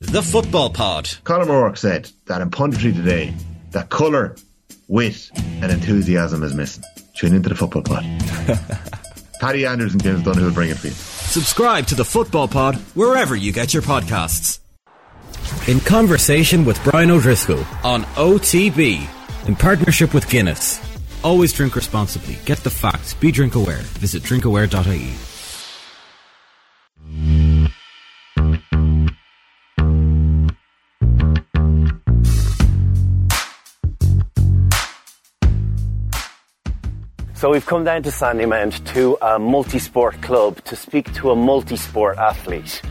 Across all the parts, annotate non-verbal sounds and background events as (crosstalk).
The Football Pod. Colin O'Rourke said that in punditry today, that colour, wit, and enthusiasm is missing. Tune into the Football Pod. (laughs) Paddy Andrews and James Dunn will bring it for you. Subscribe to The Football Pod wherever you get your podcasts. In conversation with Brian O'Driscoll on OTB in partnership with Guinness. Always drink responsibly. Get the facts. Be drink aware. Visit drinkaware.ie. So we've come down to Sandymount to a multi-sport club to speak to a multi-sport athlete.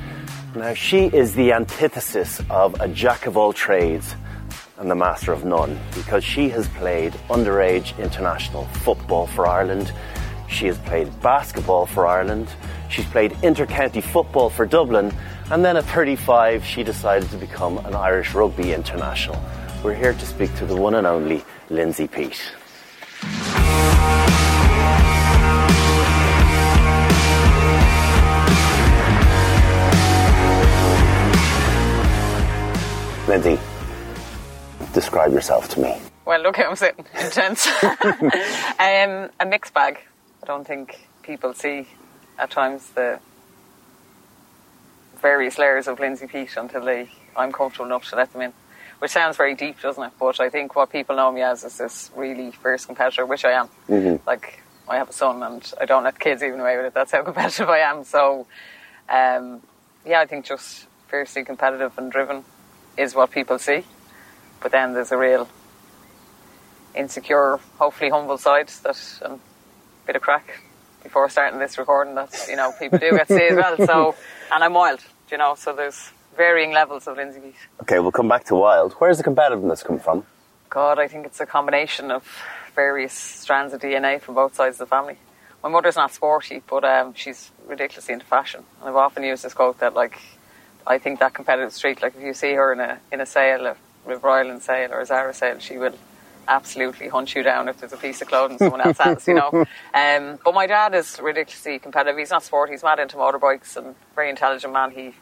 Now she is the antithesis of a jack of all trades and the master of none because she has played underage international football for Ireland. She has played basketball for Ireland. She's played inter-county football for Dublin. And then at 35, she decided to become an Irish rugby international. We're here to speak to the one and only Lindsay Peat. Lindsay, describe yourself to me. Well, look how (laughs) I'm sitting. Intense. (laughs) um, a mixed bag. I don't think people see at times the various layers of Lindsay Peat until they, I'm comfortable enough to let them in. Which sounds very deep, doesn't it? But I think what people know me as is this really fierce competitor, which I am. Mm-hmm. Like, I have a son and I don't let kids even away with it. That's how (laughs) competitive I am. So, um, yeah, I think just fiercely competitive and driven is what people see. But then there's a real insecure, hopefully humble side that a bit of crack before starting this recording that you know people do get to see as well. So, (laughs) and I'm wild, you know. So there's varying levels of Lindsay Peat. Okay, we'll come back to Wild. Where's the competitiveness come from? God, I think it's a combination of various strands of DNA from both sides of the family. My mother's not sporty, but um, she's ridiculously into fashion. And I've often used this quote that, like, I think that competitive streak, like, if you see her in a in a sale, a River Island sale or a Zara sale, she will absolutely hunt you down if there's a piece of clothing someone else has, you know. (laughs) Um, but my dad is ridiculously competitive. He's not sporty. He's mad into motorbikes and very intelligent man. He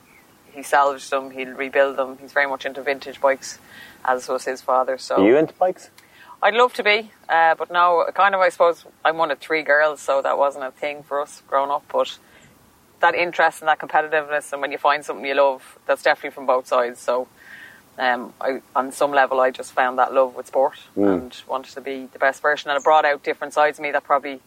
he salvaged them. He'll rebuild them. He's very much into vintage bikes, as was his father. So Are you into bikes? I'd love to be, uh, but now kind of. I suppose I'm one of three girls, so that wasn't a thing for us growing up. But that interest and that competitiveness, and when you find something you love, that's definitely from both sides. So, um, I, on some level, I just found that love with sport and wanted to be the best version, and it brought out different sides of me that probably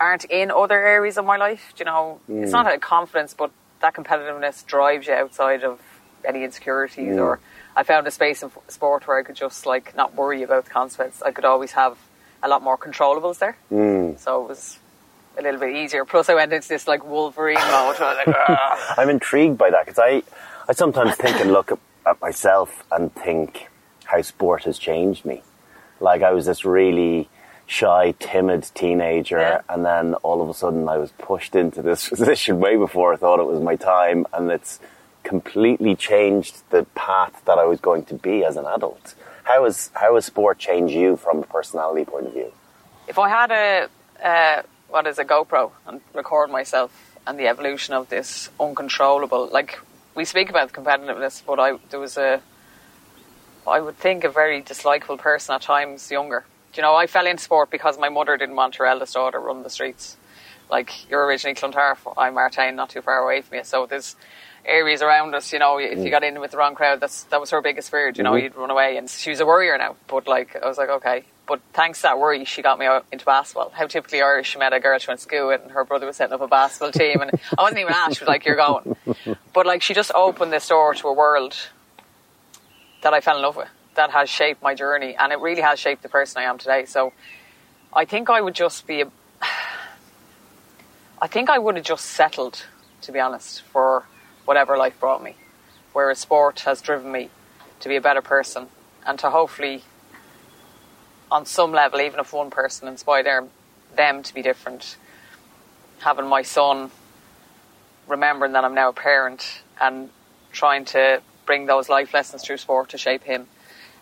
aren't in other areas of my life. Do You know, it's not a confidence, but that competitiveness drives you outside of any insecurities or I found a space in sport where I could just like not worry about the consequence. I could always have a lot more controllables there, Mm. so it was a little bit easier. Plus, I went into this like Wolverine mode. where I was like, "Ah." (laughs) I'm intrigued by that because I, I sometimes think and look at, at myself and think how sport has changed me. Like I was this really shy, timid teenager, Yeah. and then all of a sudden I was pushed into this (laughs) position way before I thought it was my time, and it's completely changed the path that I was going to be as an adult. How has how has sport changed you from a personality point of view? if I had a uh, what is a GoPro and record myself and the evolution of this uncontrollable, like we speak about competitiveness, but I there was a I would think a very dislikable person at times younger. Do you know, I fell into sport because my mother didn't want her eldest daughter run the streets. Like you're originally Clontarf, I'm Artane, not too far away from you, so there's areas around us. You know, if you mm. got in with the wrong crowd, that's that was her biggest fear. You know, mm-hmm. you'd run away, and she was a worrier now. But like, I was like, okay. But thanks to that worry, she got me out into basketball. How typically Irish, she met a girl she went to school with, and her brother was setting up a basketball team, and I wasn't even asked. She was like, "You're going," (laughs) but like, she just opened this door to a world that I fell in love with. That has shaped my journey, and it really has shaped the person I am today. So, I think I would just be a. (sighs) I think I would have just settled, to be honest, for whatever life brought me. Whereas sport has driven me to be a better person and to hopefully, on some level, even if one person inspired them, them to be different. Having my son, remembering that I'm now a parent and trying to bring those life lessons through sport to shape him.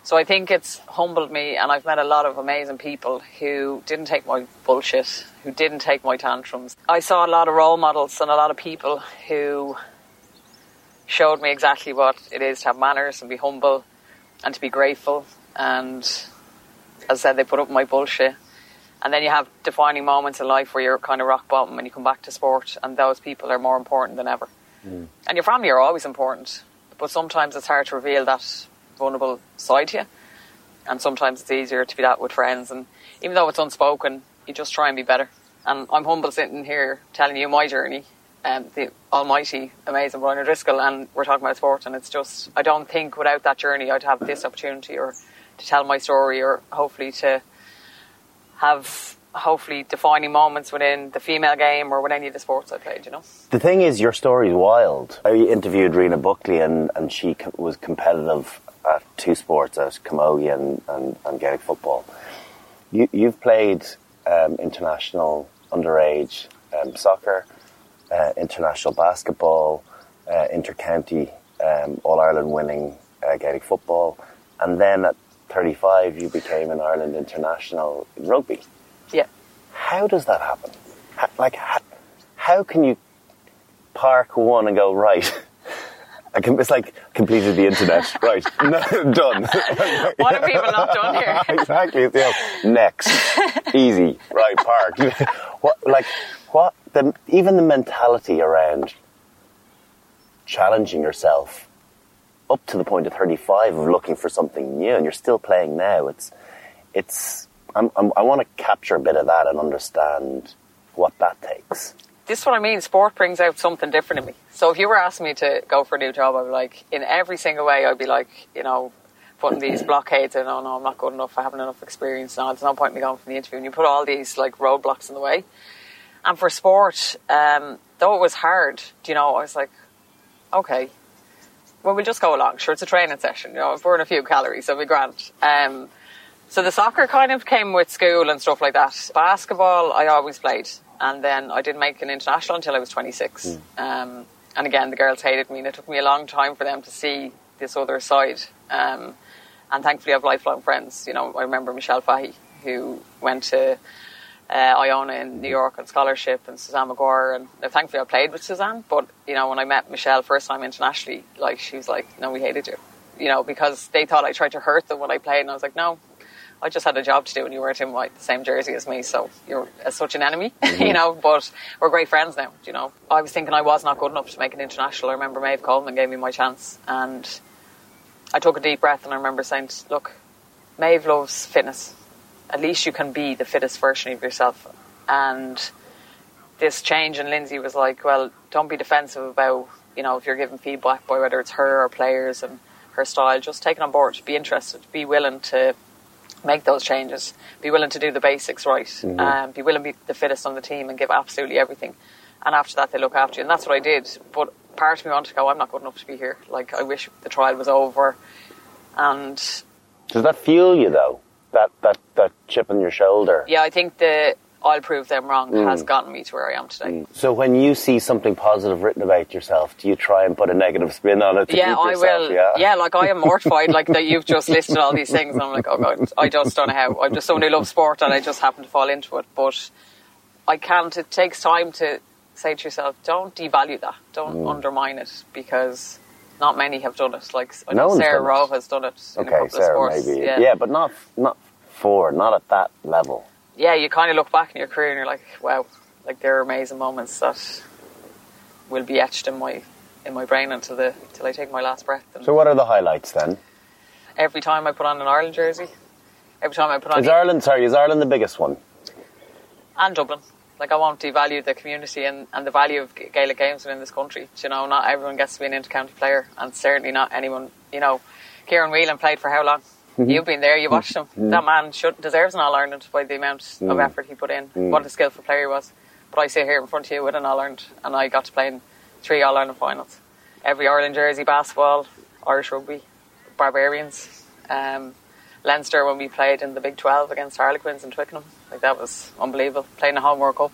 So I think it's humbled me, and I've met a lot of amazing people who didn't take my bullshit, who didn't take my tantrums. I saw a lot of role models and a lot of people who showed me exactly what it is to have manners and be humble and to be grateful. And as I said, they put up my bullshit. And then you have defining moments in life where you're kind of rock bottom and you come back to sport, and those people are more important than ever. Mm. And your family are always important, but sometimes it's hard to reveal that vulnerable side to you. And sometimes it's easier to be that with friends. And even though it's unspoken, you just try and be better. And I'm humble sitting here telling you my journey um, the almighty, amazing Brian O'Driscoll, and we're talking about sport. And it's just, I don't think without that journey I'd have this opportunity or to tell my story or hopefully to have hopefully defining moments within the female game or with any of the sports I played, you know. The thing is, your story's wild. I interviewed Rena Buckley and, and she was competitive at two sports, at camogie and, and, and Gaelic football. You, you've played um, international underage um, soccer, uh, international basketball, uh, intercounty um, All Ireland winning uh, Gaelic football, and then at 35 you became an Ireland international in rugby. Yeah. How does that happen? How, like, how, how can you park one and go right? (laughs) I can, it's like completed the internet, (laughs) right? No, done. what have people not done here? (laughs) exactly. You know, next, easy, right? Park. what, like, what? The, even the mentality around challenging yourself up to the point of 35 of looking for something new, and you're still playing now. It's, it's. I'm, I'm, i want to capture a bit of that and understand what that takes this is what I mean. Sport brings out something different in me. So if you were asking me to go for a new job, I'd be like, in every single way, I'd be like, you know, putting these (clears throat) blockades in. Oh no, I'm not good enough. I haven't enough experience. No, there's no point in me going for the interview. And you put all these like roadblocks in the way. And for sport, um, though it was hard, you know, I was like, okay, well, we'll just go along. Sure, it's a training session. You know, burn a few calories, so we grant. Um, so the soccer kind of came with school and stuff like that. Basketball, I always played and then I didn't make an international until I was 26. Mm. Um, and again, the girls hated me, and it took me a long time for them to see this other side. Um, and thankfully, I have lifelong friends. You know, I remember Michelle Fahy, who went to uh, Iona in New York on scholarship, and Suzanne McGuire. And thankfully, I played with Suzanne. But you know, when I met Michelle first time internationally, like she was like, "No, we hated you," you know, because they thought I tried to hurt them when I played, and I was like, "No, I just had a job to do, and you weren't in the same jersey as me, so you're such an enemy, (laughs) mm-hmm. you know. But we're great friends now, you know. I was thinking I was not good enough to make an international. I remember Maeve Coleman gave me my chance, and I took a deep breath, and I remember saying, "Look, Maeve loves fitness. At least you can be the fittest version of yourself." And this change, and Lindsay was like, "Well, don't be defensive about, you know, if you're giving feedback by whether it's her or players and." her style, just take it on board, be interested, be willing to make those changes, be willing to do the basics right, mm-hmm. um, be willing to be the fittest on the team and give absolutely everything. And after that, they look after you. And that's what I did. But part of me wanted to go, I'm not good enough to be here. Like, I wish the trial was over. And. Does that fuel you, though? That, that, that chip on your shoulder? Yeah, I think the I'll prove them wrong mm. has gotten me to where I am today. Mm. So when you see something positive written about yourself, do you try and put a negative spin on it? yeah, I will. Yeah? yeah, like I am mortified, like that you've just (laughs) listed all these things. And I'm like, oh god, I just don't know how. I'm just someone who loves sport, and I just happen to fall into it. But I can't. It takes time to say to yourself, don't devalue that, don't mm. undermine it, because not many have done it. Like I know Sarah Rowe has done it. okay, Sarah maybe. Yeah. yeah, but not not for, not at that level yeah, you kind of look back in your career and you're like, wow, like there are amazing moments that will be etched in my in my brain until the until I take my last breath. And so, what are the highlights then? Every time I put on an Ireland jersey, every time I put on. Is Ireland sorry? Is Ireland the biggest one? And Dublin. Like I won't devalue the community and, and the value of Gaelic games within this country. You know, not everyone gets to be an inter-county player, and certainly not anyone. You know, Ciarán Whelan played for how long? Mm-hmm. You've been there, you watched him. Mm-hmm. That man should, deserves an All Ireland by the amount mm-hmm. of effort he put in. What a skillful player he was. But I sit here in front of you with an All Ireland, and I got to play in three All Ireland finals. Every Ireland jersey, basketball, Irish rugby, Barbarians, um, Leinster when we played in the Big 12 against Harlequins in Twickenham. Like that was unbelievable. Playing the Home World Cup.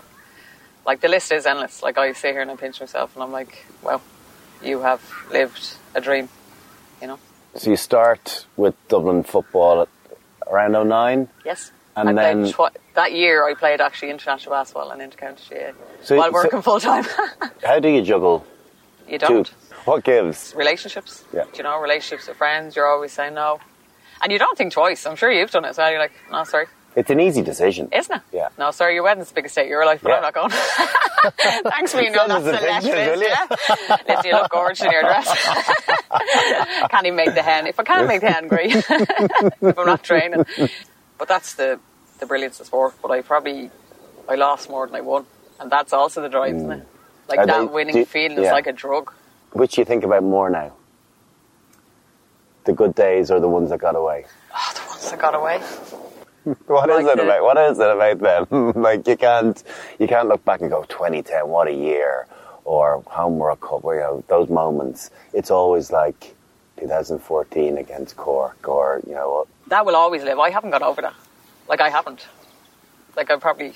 Like the list is endless. Like I sit here and I pinch myself and I'm like, well, you have lived a dream, you know. So you start with Dublin football at around 09? Yes. And I then tw- that year I played actually international basketball and intercounty GAA so, while working so full time. (laughs) how do you juggle? You don't. Two? what gives? Relationships. Yeah. Do you know, relationships with friends, you're always saying no. And you don't think twice. I'm sure you've done it as well. You're like, no, sorry. It's an easy decision. Isn't it? Yeah. No, sorry, your wedding's the biggest day of your life, but Yeah. I'm not going. (laughs) Thanks for being on Send that the select pictures, list, you? yeah. Listen, you look gorgeous in your dress. (laughs) can't even make the hen. If I can't make the hen, great. (laughs) if I'm not training. But that's the, the brilliance of sport. But I probably, I lost more than I won. And that's also the drive, isn't it? Mm. Like Are that they- winning do- feeling is like a drug. Which do you think about more now? The good days or the ones that got away? Oh, the ones that got away. (laughs) What is Like it the- about? What is it about them? (laughs) like you can't, you can't look back and go 2010, what a year, or Home World Cup, you know those moments. It's always like 2014 against Cork, or you know, uh, That will always live. I haven't got over that. Like, I haven't. Like, I probably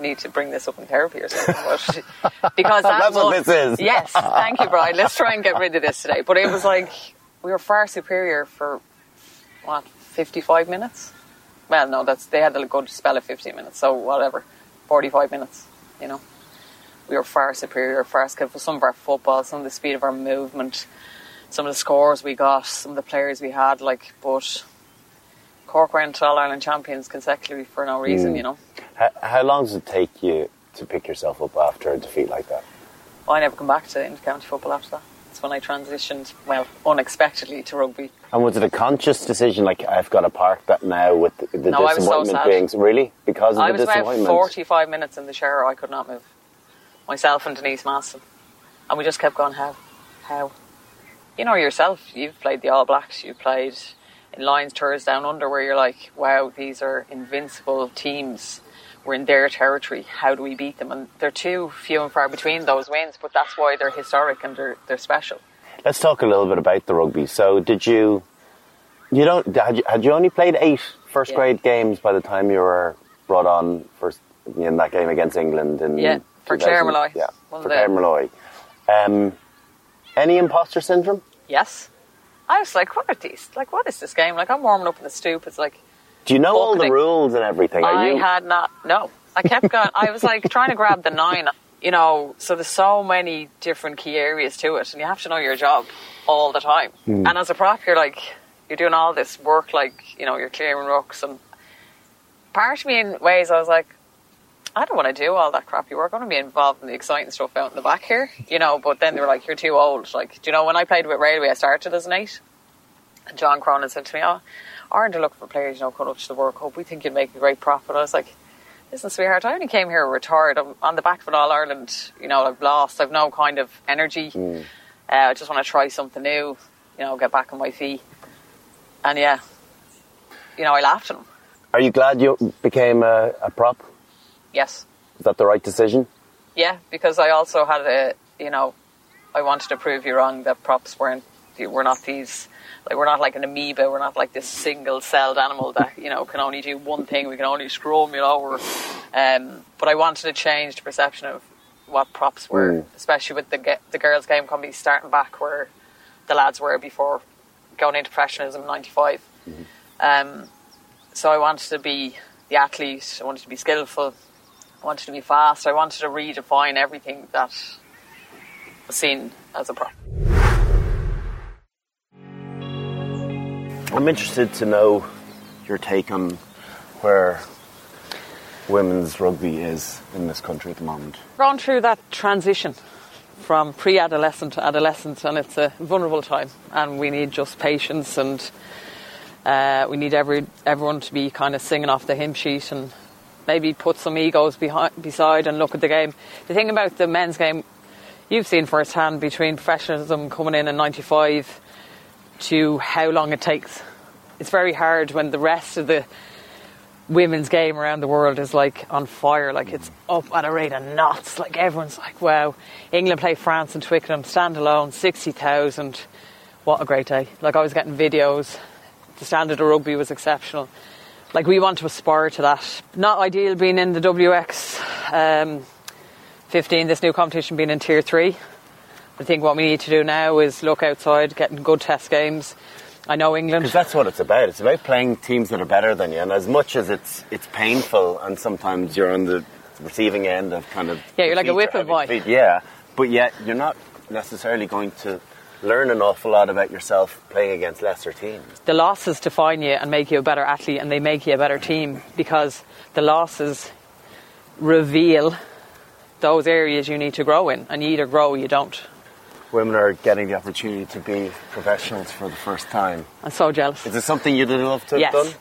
need to bring this up in therapy or something. But (laughs) because that That's what this is. Yes, thank you, Brian. Let's try and get rid of this today. But it was like we were far superior for what fifty-five minutes. Well, no, that's they had a good spell of fifteen minutes. So whatever, forty-five minutes. You know, we were far superior, far skillful. Some of our football, some of the speed of our movement, some of the scores we got, some of the players we had. Like, but Cork went All Ireland champions consecutively for no reason. Hmm. You know, how, how long does it take you to pick yourself up after a defeat like that? I never come back to intercounty football after that. That's when I transitioned, well, unexpectedly to rugby. And was it a conscious decision? Like I've got to park that now with the, the No, I so disappointment sad. being really because of the disappointment. I was about 45 minutes in the shower, I could not move. Myself and Denise Masson. And we just kept going, how? How? You know yourself, you've played the All Blacks, you've played in Lions Tours Down Under where you're like, wow, these are invincible teams. We're in their territory. How do we beat them? And they're too few and far between those wins, but that's why they're historic and they're, they're special. Let's talk a little bit about the rugby. So, did you? You don't had you, had you only played eight first Yeah. grade games by the time you were brought on first in that game against England in Yeah, for 2000? Claire Molloy. Yeah, One for Claire Molloy. Um, any imposter syndrome? Yes. I was like, what are these? Like, what is this game? Like, I'm warming up in the stoop. It's like, Do you know all the rules and everything? Are I you? had not. No, I kept going. I was like trying to grab the nine. You know, so there's so many different key areas to it, and you have to know your job all the time. Hmm. And as a prop, you're like you're doing all this work, like you know, you're clearing rucks, and part of me, in ways, I was like, I don't want to do all that crappy work. I want to be involved in the exciting stuff out in the back here, you know. But then they were like, "You're too old." Like, do you know when I played with Railway, I started as an eight, and John Cronin said to me, "Oh, aren't they looking for players, you know, coming up to the World Cup? We think you'd make a great profit." I was like, "Listen, sweetheart, I only came here retired. I'm on the back of an All Ireland. You know, I've lost. I've no kind of energy. Uh, I just want to try something new. You know, get back on my feet." And yeah, you know, I laughed at him. Are you glad you became a, a prop? Yes. Is that the right decision? Yeah, because I also had a, you know, I wanted to prove you wrong that props weren't, we're not these, like we're not like an amoeba, we're not like this single-celled animal that you know can only do one thing. We can only scrum, you know. Or, um, but I wanted to change the perception of what props were, Mm. especially with the the girls' game company starting back where the lads were before going into professionalism in '95. Um, so I wanted to be the athlete. I wanted to be skillful. I wanted to be fast. I wanted to redefine everything that was seen as a prop. I'm interested to know your take on where women's rugby is in this country at the moment. Gone through that transition from pre-adolescent to adolescent, and it's a vulnerable time, and we need just patience, and uh, we need every everyone to be kind of singing off the hymn sheet, and maybe put some egos behind, beside and look at the game. The thing about the men's game, you've seen firsthand between professionalism coming in in '95 to how long it takes. It's very hard when the rest of the women's game around the world is like on fire, like it's up at a rate of knots. Like everyone's like, wow, England play France and Twickenham, standalone, 60,000. What a great day. Like I was getting videos. The standard of rugby was exceptional. Like we want to aspire to that. Not ideal being in the WX um, 15, this new competition being in tier three. I think what we need to do now is look outside, getting good test games. I know England. Because that's what it's about. It's about playing teams that are better than you. And as much as it's it's painful, and sometimes you're on the receiving end of kind of Yeah, you're like a whipping boy. defeat, Yeah, but yet you're not necessarily going to learn an awful lot about yourself playing against lesser teams. The losses define you and make you a better athlete, and they make you a better team because the losses reveal those areas you need to grow in, and you either grow or you don't. Women are getting the opportunity to be professionals for the first time. I'm so jealous. Is it something you'd love to have Yes. done?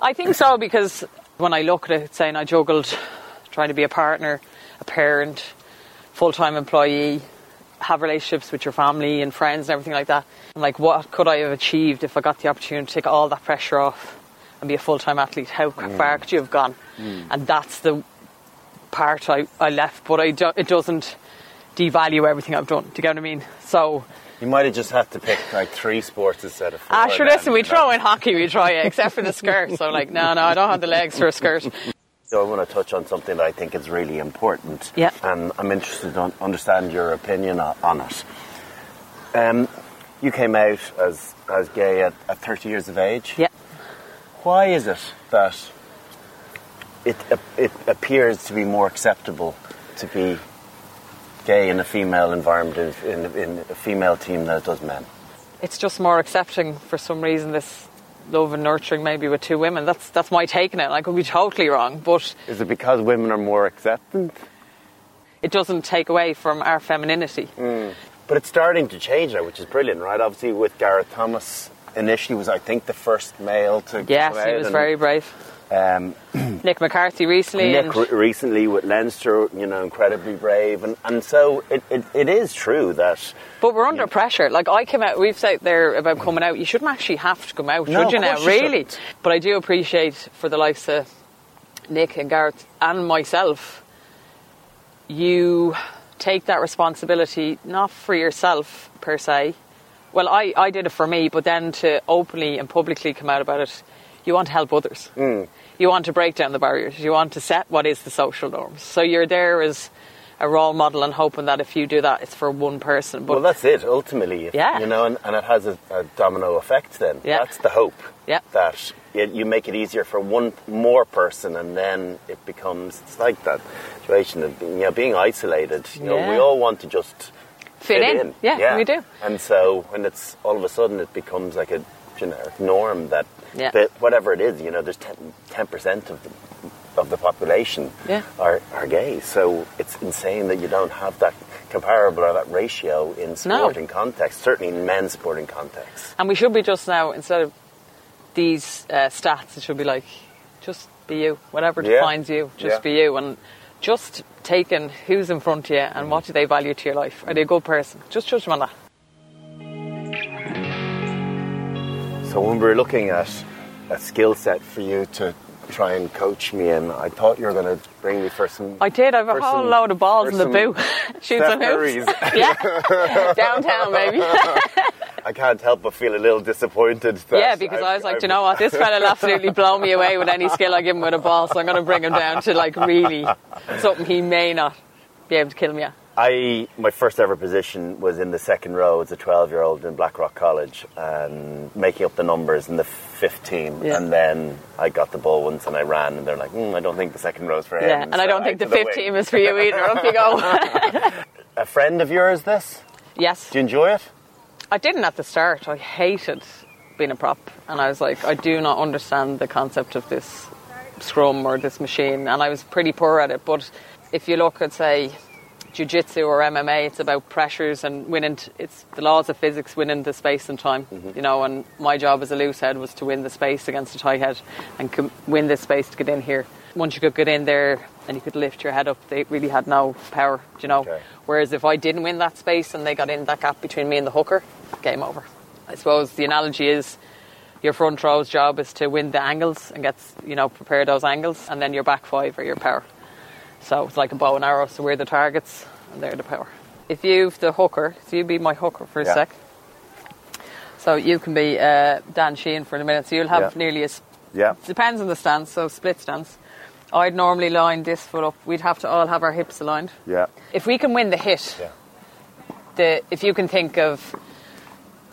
I think so because when I look at it, saying I juggled trying to be a partner, a parent, full time employee, have relationships with your family and friends and everything like that. I'm like, what could I have achieved if I got the opportunity to take all that pressure off and be a full time athlete? How mm. far could you have gone? Mm. And that's the part I, I left, but I do, it doesn't devalue everything I've done. Do you get what I mean? So, You might have just had to pick like three sports instead of four. ah, sure, listen, we throw in hockey, we try it, except for the skirt. So, like, no, no, I don't have the legs for a skirt. So I want to touch on something that I think is really important. Yeah. And I'm interested to understand your opinion on it. Um, you came out as, as gay at, at 30 years of age. Yeah. Why is it that it, it appears to be more acceptable to be gay in a female environment, in, in, in a female team than it does men? it's just more accepting for some reason this love and nurturing maybe with two women that's that's my take on it i could be totally wrong but Is it because women are more acceptant? it doesn't take away from our femininity But it's starting to change now, which is brilliant, right? Obviously, with Gareth Thomas, initially was I think the first male to yes come he was and, very brave Um, (clears throat) nick mccarthy recently Nick re- recently with Leinster, you know, incredibly brave, and and so it, it, it is true that but we're under pressure like i came out we've said there about coming out you shouldn't actually have to come out No, should you now you really shouldn't. but i do appreciate for the likes of nick and gareth and myself you take that responsibility not for yourself per se. Well, I, I did it for me, but then to openly and publicly come out about it, you want to help others. Mm. You want to break down the barriers. You want to set what is the social norms. So you're there as a role model and hoping that if you do that, it's for one person. But well, that's it. Ultimately, Yeah. you know, and, and it has a, a domino effect. Then Yeah. that's the hope. Yeah. that it, you make it easier for one more person, and then it becomes it's like that situation of being, you know being isolated. You know, we all want to just Fit in. Yeah, we do. And so when it's all of a sudden it becomes like a generic norm that, Yeah. that whatever it is, you know, there's ten percent of the of the population Yeah. are, are gay. So it's insane that you don't have that comparable or that ratio in sporting context, certainly in men's sporting context. And we should be just now, instead of these uh, stats, it should be like, just be you. Whatever Yeah. defines you, just Yeah. be you. And just taking who's in front of you and what do they value to your life. Are they a good person? Just judge them on that. So when we were looking at a skill set for you to try and coach me in, I thought you were going to bring me for some. I did. I have a whole some- load of balls in the boot. (laughs) Shoot some hoops. (laughs) Yeah. Downtown, maybe. (laughs) I can't help but feel a little disappointed. Yeah, because I I've- was like, "Do you know what? This fella will absolutely blow me away with any skill I give him with a ball, so I'm going to bring him down to like really something he may not be able to kill me at. I my first ever position was in the second row as a 12 year old in Blackrock College and making up the numbers in the fifth team. Yeah. And then I got the ball once and I ran and they're like, mm, I don't think the second row's for him. Yeah, and I don't think the to wing. fifth team is for you either. Up you go. (laughs) A friend of yours, this? yes. Do you enjoy it? I didn't at the start. I hated being a prop, and I was like, I do not understand the concept of this scrum or this machine, and I was pretty poor at it. But if you look at say jiu-jitsu or MMA, it's about pressures and winning. T- it's the laws of physics, winning the space and time. Mm-hmm. You know, and my job as a loose head was to win the space against a tight head and com- win this space to get in here. Once you could get in there and you could lift your head up, they really had no power. You know. Okay. Whereas if I didn't win that space and they got in that gap between me and the hooker, game over. I suppose the analogy is your front row's job is to win the angles and get, you know, prepare those angles, and then your back five are your power. So it's like a bow and arrow, so we're the targets and they're the power. If you've the hooker, so you be my hooker for a Yeah. sec. So you can be uh, Dan Sheehan for a minute, so you'll have Yeah. nearly a s- Yeah. Depends on the stance, so split stance. I'd normally line this foot up. We'd have to all have our hips aligned. Yeah. If we can win the hit, Yeah. the if you can think of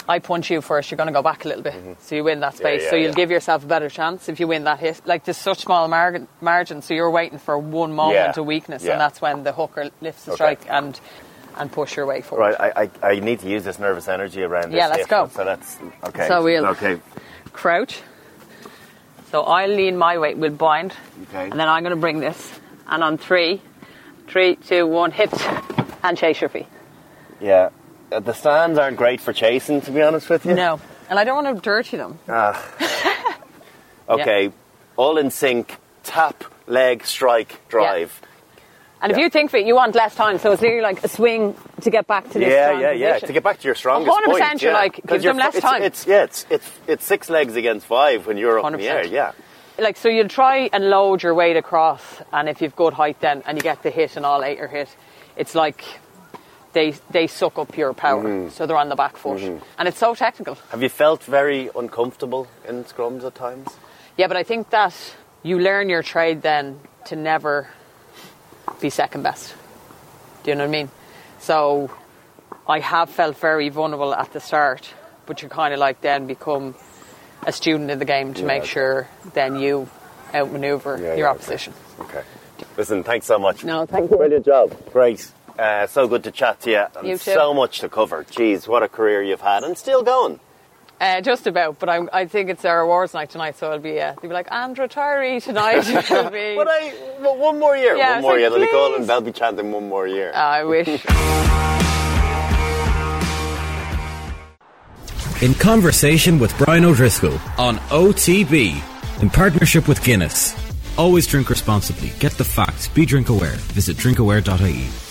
I punch you first, you're going to go back a little bit, so you win that space. Mm-hmm. yeah, so you'll yeah. give yourself a better chance if you win that hit. Like there's such small margin, margin so you're waiting for one moment Yeah, of weakness, yeah. and that's when the hooker lifts the Okay. strike. And and push your way forward. Right, I, I, I need to use this nervous energy around this. Yeah, let's hip. go. So that's okay. So we'll- okay. Crouch. So I'll lean my weight, we'll bind, Okay. and then I'm going to bring this. And on three, three, two, one, hips, and chase your feet. Yeah, the stands aren't great for chasing, to be honest with you. No. And I don't want to dirty them. Ah. (laughs) Okay, all in sync. Tap, leg, strike, drive. And if you think it, you want less time, so it's really like a swing to get back to this Yeah, yeah, yeah. position. To get back to your strongest 100% point. you're yeah. like, give them less it's, time. It's yeah, it's, it's it's six legs against five when you're up in the air. Yeah. like so you'll try and load your weight across and if you've good height then and you get the hit and all eight are hit it's like they they suck up your power Mm-hmm. so they're on the back foot and it's so technical Have you felt very uncomfortable in scrums at times? yeah but i think that you learn your trade then to never be second best do you know what i mean so i have felt very vulnerable at the start but you kind of like then become a student in the game to make sure then you outmaneuver Yeah, your yeah, okay. opposition Okay. Listen, thanks so much. no thank you Brilliant job. Great. Uh, so good to chat to you. And You too. so much to cover. Jeez, what a career you've had and still going. Uh, just about, but I, I think it's our awards night tonight, so it'll be uh, they'll be like, and retiree tonight. (laughs) it'll be, But I, well, one more year. Yeah, one more like, year. They'll be calling, they'll be chanting one more year. I wish. In conversation with Brian O'Driscoll on OTB in partnership with Guinness. Always drink responsibly. Get the facts. Be drink aware. Visit drinkaware.ie.